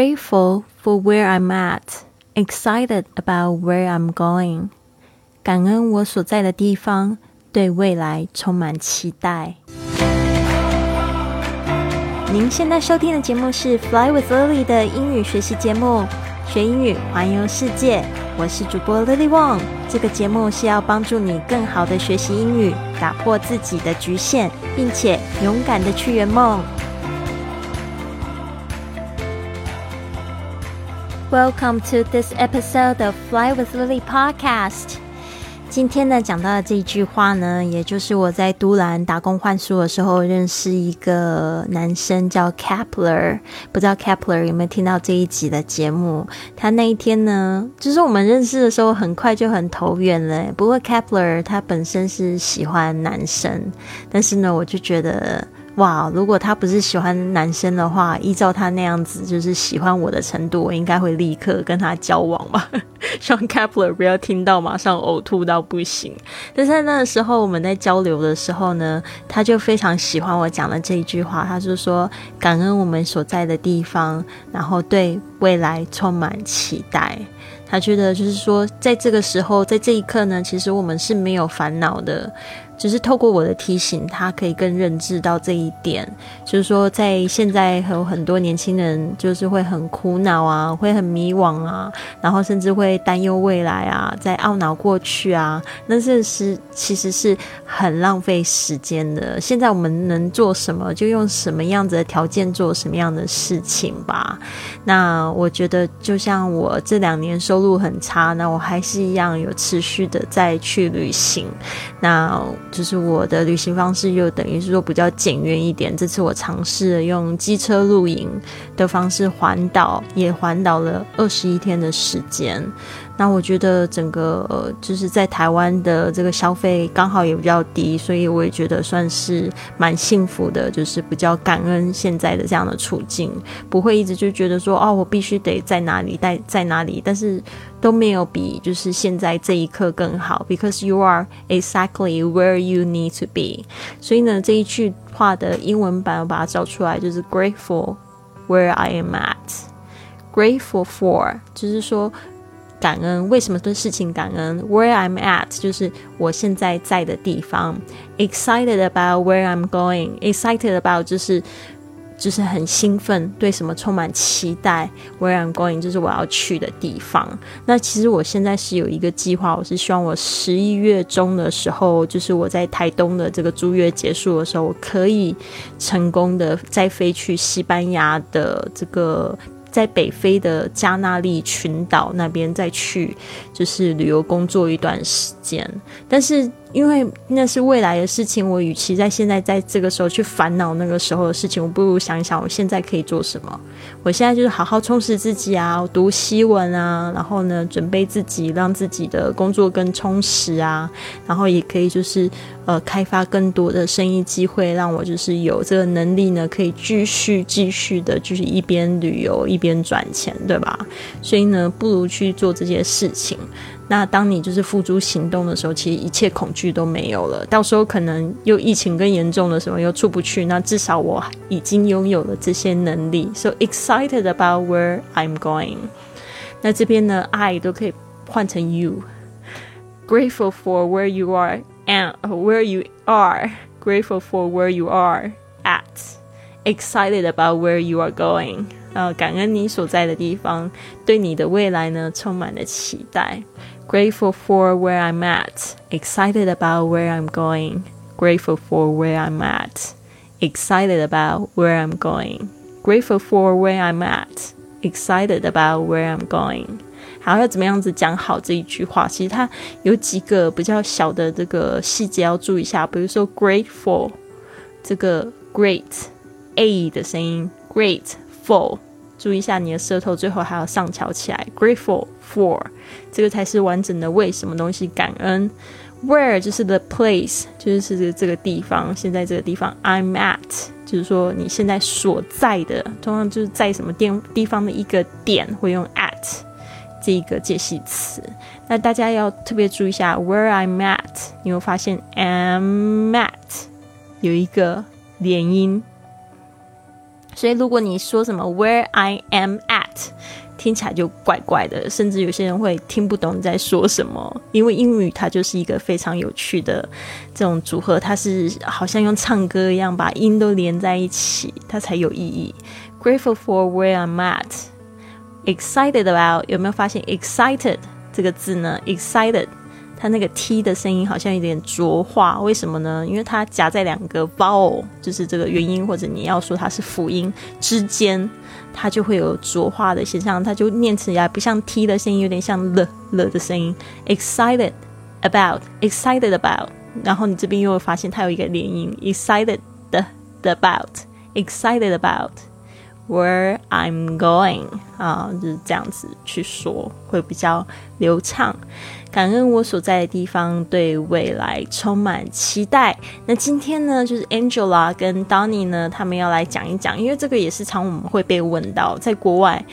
Grateful for where I'm at, excited about where I'm going. 感恩我所在的地方，对未来充满期待。您现在收听的节目是 Fly with Lily 的英语学习节目，学英语环游世界。我是主播 Lily Wong。这个节目是要帮助你更好的学习英语，打破自己的局限，并且勇敢的去圆梦。Welcome to this episode of Fly with Lily podcast。今天呢，讲到的这一句话呢，也就是我在都兰打工换书的时候认识一个男生叫 Kepler。不知道 Kepler 有没有听到这一集的节目？他那一天呢，就是我们认识的时候，很快就很投缘了。不过 Kepler 他本身是喜欢男生，但是呢，我就觉得。哇，如果他不是喜欢男生的话，依照他那样子就是喜欢我的程度，我应该会立刻跟他交往吧。希望 Kepler 不要听到马上呕吐到不行。但是那个时候我们在交流的时候呢，他就非常喜欢我讲的这一句话，他就说感恩我们所在的地方，然后对未来充满期待。他觉得就是说，在这个时候，在这一刻呢，其实我们是没有烦恼的。只是透过我的提醒，他可以更认知到这一点。就是说，在现在有很多年轻人，就是会很苦恼啊，会很迷惘啊，然后甚至会担忧未来啊，在懊恼过去啊。那这是其实是很浪费时间的。现在我们能做什么，就用什么样子的条件做什么样的事情吧。那我觉得，就像我这两年收入很差，那我还是一样有持续的在去旅行。那就是我的旅行方式又等于是说比较简约一点。这次我尝试了用机车露营的方式环岛，也环岛了二十一天的时间。那我觉得整个就是在台湾的这个消费刚好也比较低，所以我也觉得算是蛮幸福的，就是比较感恩现在的这样的处境，不会一直就觉得说哦，我必须得在哪里在在哪里，但是都没有比就是现在这一刻更好，because you are exactly where you need to be。所以呢，这一句话的英文版我把它找出来，就是 grateful where I am at，grateful for，就是说。感恩为什么对事情感恩？Where I'm at 就是我现在在的地方。Excited about where I'm going。Excited about 就是就是很兴奋，对什么充满期待。Where I'm going 就是我要去的地方。那其实我现在是有一个计划，我是希望我十一月中的时候，就是我在台东的这个租约结束的时候，我可以成功的再飞去西班牙的这个。在北非的加纳利群岛那边再去，就是旅游工作一段时间，但是。因为那是未来的事情，我与其在现在在这个时候去烦恼那个时候的事情，我不如想一想我现在可以做什么。我现在就是好好充实自己啊，读西文啊，然后呢，准备自己，让自己的工作更充实啊，然后也可以就是呃，开发更多的生意机会，让我就是有这个能力呢，可以继续继续的，就是一边旅游一边赚钱，对吧？所以呢，不如去做这些事情。那当你就是付诸行动的时候，其实一切恐惧都没有了。到时候可能又疫情更严重的时候又出不去，那至少我已经拥有了这些能力。So excited about where I'm going。那这边呢，I 都可以换成 you。Grateful for where you are and where you are. Grateful for where you are at. Excited about where you are going。呃，感恩你所在的地方，对你的未来呢充满了期待。Grateful for where I'm at, excited about where I'm going. Grateful for where I'm at, excited about where I'm going. Grateful for where I'm at, excited about where I'm going. 好，要怎么样子讲好这一句话？其实它有几个比较小的这个细节要注意一下。比如说，grateful 这个 great a 的声音，grateful。注意一下你的舌头，最后还要上翘起来。Grateful for，这个才是完整的为什么东西感恩。Where 就是 the place，就是这个地方。现在这个地方，I'm at，就是说你现在所在的，通常就是在什么地地方的一个点，会用 at 这一个介系词。那大家要特别注意一下，Where I'm at，你会发现 am at 有一个连音。所以如果你说什么 Where I am at，听起来就怪怪的，甚至有些人会听不懂你在说什么。因为英语它就是一个非常有趣的这种组合，它是好像用唱歌一样把音都连在一起，它才有意义。Grateful for where I'm at, excited about 有没有发现 excited 这个字呢？excited 它那个 t 的声音好像有点浊化，为什么呢？因为它夹在两个 vowel，就是这个元音或者你要说它是辅音之间，它就会有浊化的现象，它就念起来不像 t 的声音，有点像了了的声音。excited about excited about，然后你这边又会发现它有一个连音，excited 的 about excited about where I'm going 啊，就是这样子去说会比较流畅。感恩我所在的地方，对未来充满期待。那今天呢，就是 Angela 跟 Donny 呢，他们要来讲一讲，因为这个也是常我们会被问到，在国外，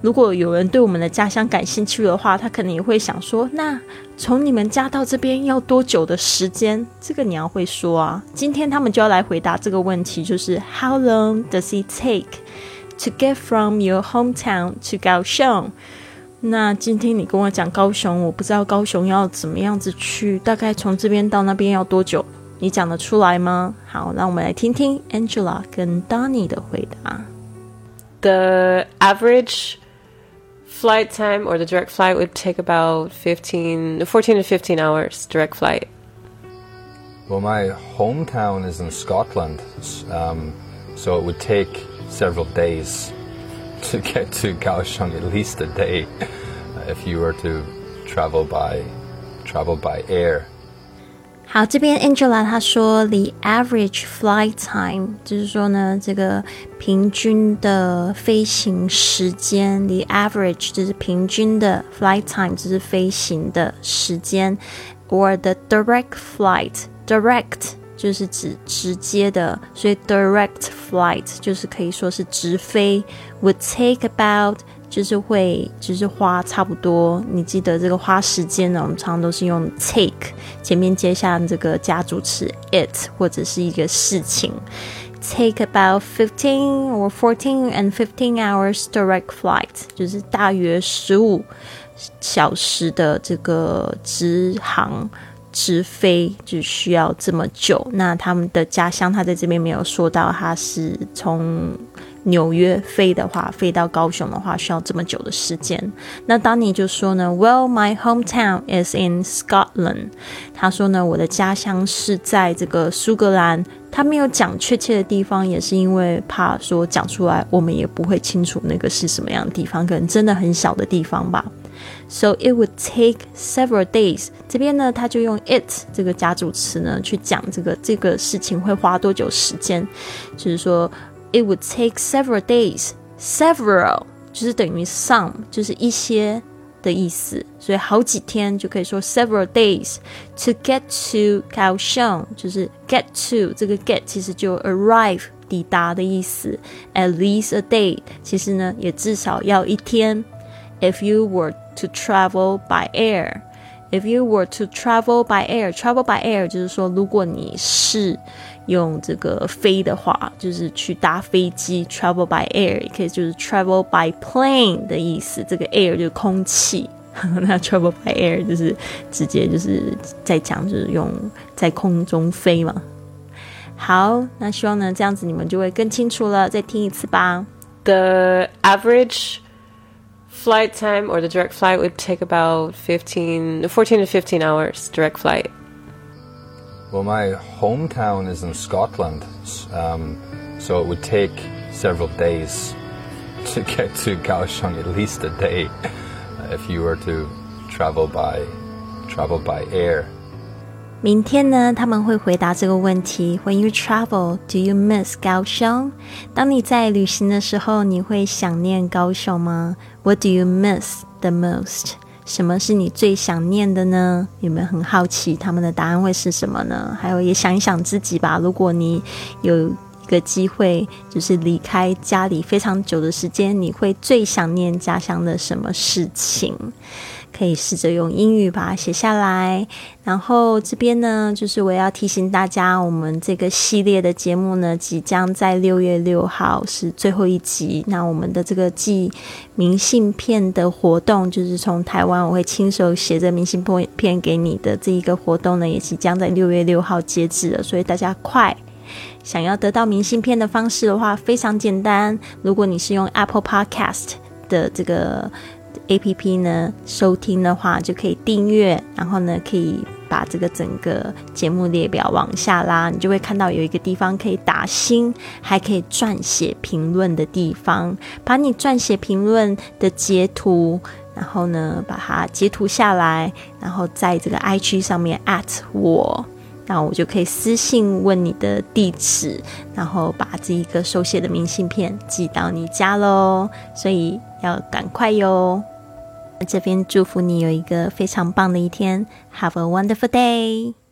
如果有人对我们的家乡感兴趣的话，他可能也会想说，那从你们家到这边要多久的时间？这个你要会说啊。今天他们就要来回答这个问题，就是 How long does it take to get from your hometown to 高雄？那今天你跟我讲高雄，我不知道高雄要怎么样子去，大概从这边到那边要多久？你讲得出来吗？好，那我们来听听 Angela 跟 Donny 的回答。The average flight time or the direct flight would take about 15, 14 to 15 hours direct flight. Well, my hometown is in Scotland, um, so it would take several days to get to Kaohsiung, at least a day, if you were to travel by travel by air. 好，这边 Angela 她说，the average flight time 就是说呢，这个平均的飞行时间，the average 就是平均的 flight time 就是飞行的时间，or the direct flight direct 就是指直接的，所以 direct flight 就是可以说是直飞，would take about 就是会就是花差不多。你记得这个花时间呢？我们常常都是用 take 前面接下这个加主词 it 或者是一个事情。Take about fifteen or fourteen and fifteen hours direct flight，就是大约十五小时的这个直航。直飞就需要这么久，那他们的家乡他在这边没有说到，他是从纽约飞的话，飞到高雄的话需要这么久的时间。那当你就说呢，Well, my hometown is in Scotland。他说呢，我的家乡是在这个苏格兰。他没有讲确切的地方，也是因为怕说讲出来我们也不会清楚那个是什么样的地方，可能真的很小的地方吧。So it would take several days。这边呢，他就用 it 这个加主词呢去讲这个这个事情会花多久时间，就是说 it would take several days。Several 就是等于 some，就是一些的意思，所以好几天就可以说 several days to get to Kaohsiung，，就是 get to 这个 get 其实就 arrive 抵达的意思。At least a day，其实呢也至少要一天。If you were to travel by air. If you were to travel by air, travel by air 就是说，如果你是用这个飞的话，就是去搭飞机。Travel by air 也可以就是 travel by plane 的意思。这个 air 就是空气，那 travel by air 就是直接就是在讲就是用在空中飞嘛。好，那希望呢这样子你们就会更清楚了。再听一次吧。The average flight time or the direct flight would take about 15, 14 to 15 hours direct flight. Well, my hometown is in Scotland, um, so it would take several days to get to Kaohsiung, at least a day, if you were to travel by travel by air. 明天呢，他们会回答这个问题。When you travel, do you miss 高雄？当你在旅行的时候，你会想念高雄吗？What do you miss the most？什么是你最想念的呢？有没有很好奇他们的答案会是什么呢？还有，也想一想自己吧。如果你有一个机会，就是离开家里非常久的时间，你会最想念家乡的什么事情？可以试着用英语把它写下来。然后这边呢，就是我要提醒大家，我们这个系列的节目呢，即将在六月六号是最后一集。那我们的这个寄明信片的活动，就是从台湾我会亲手写着明信片给你的这一个活动呢，也即将在六月六号截止了。所以大家快！想要得到明信片的方式的话，非常简单。如果你是用 Apple Podcast 的这个 A P P 呢收听的话，就可以订阅，然后呢可以把这个整个节目列表往下拉，你就会看到有一个地方可以打星，还可以撰写评论的地方。把你撰写评论的截图，然后呢把它截图下来，然后在这个 I G 上面 at 我。那我就可以私信问你的地址，然后把这一个手写的明信片寄到你家喽。所以要赶快哟！这边祝福你有一个非常棒的一天，Have a wonderful day。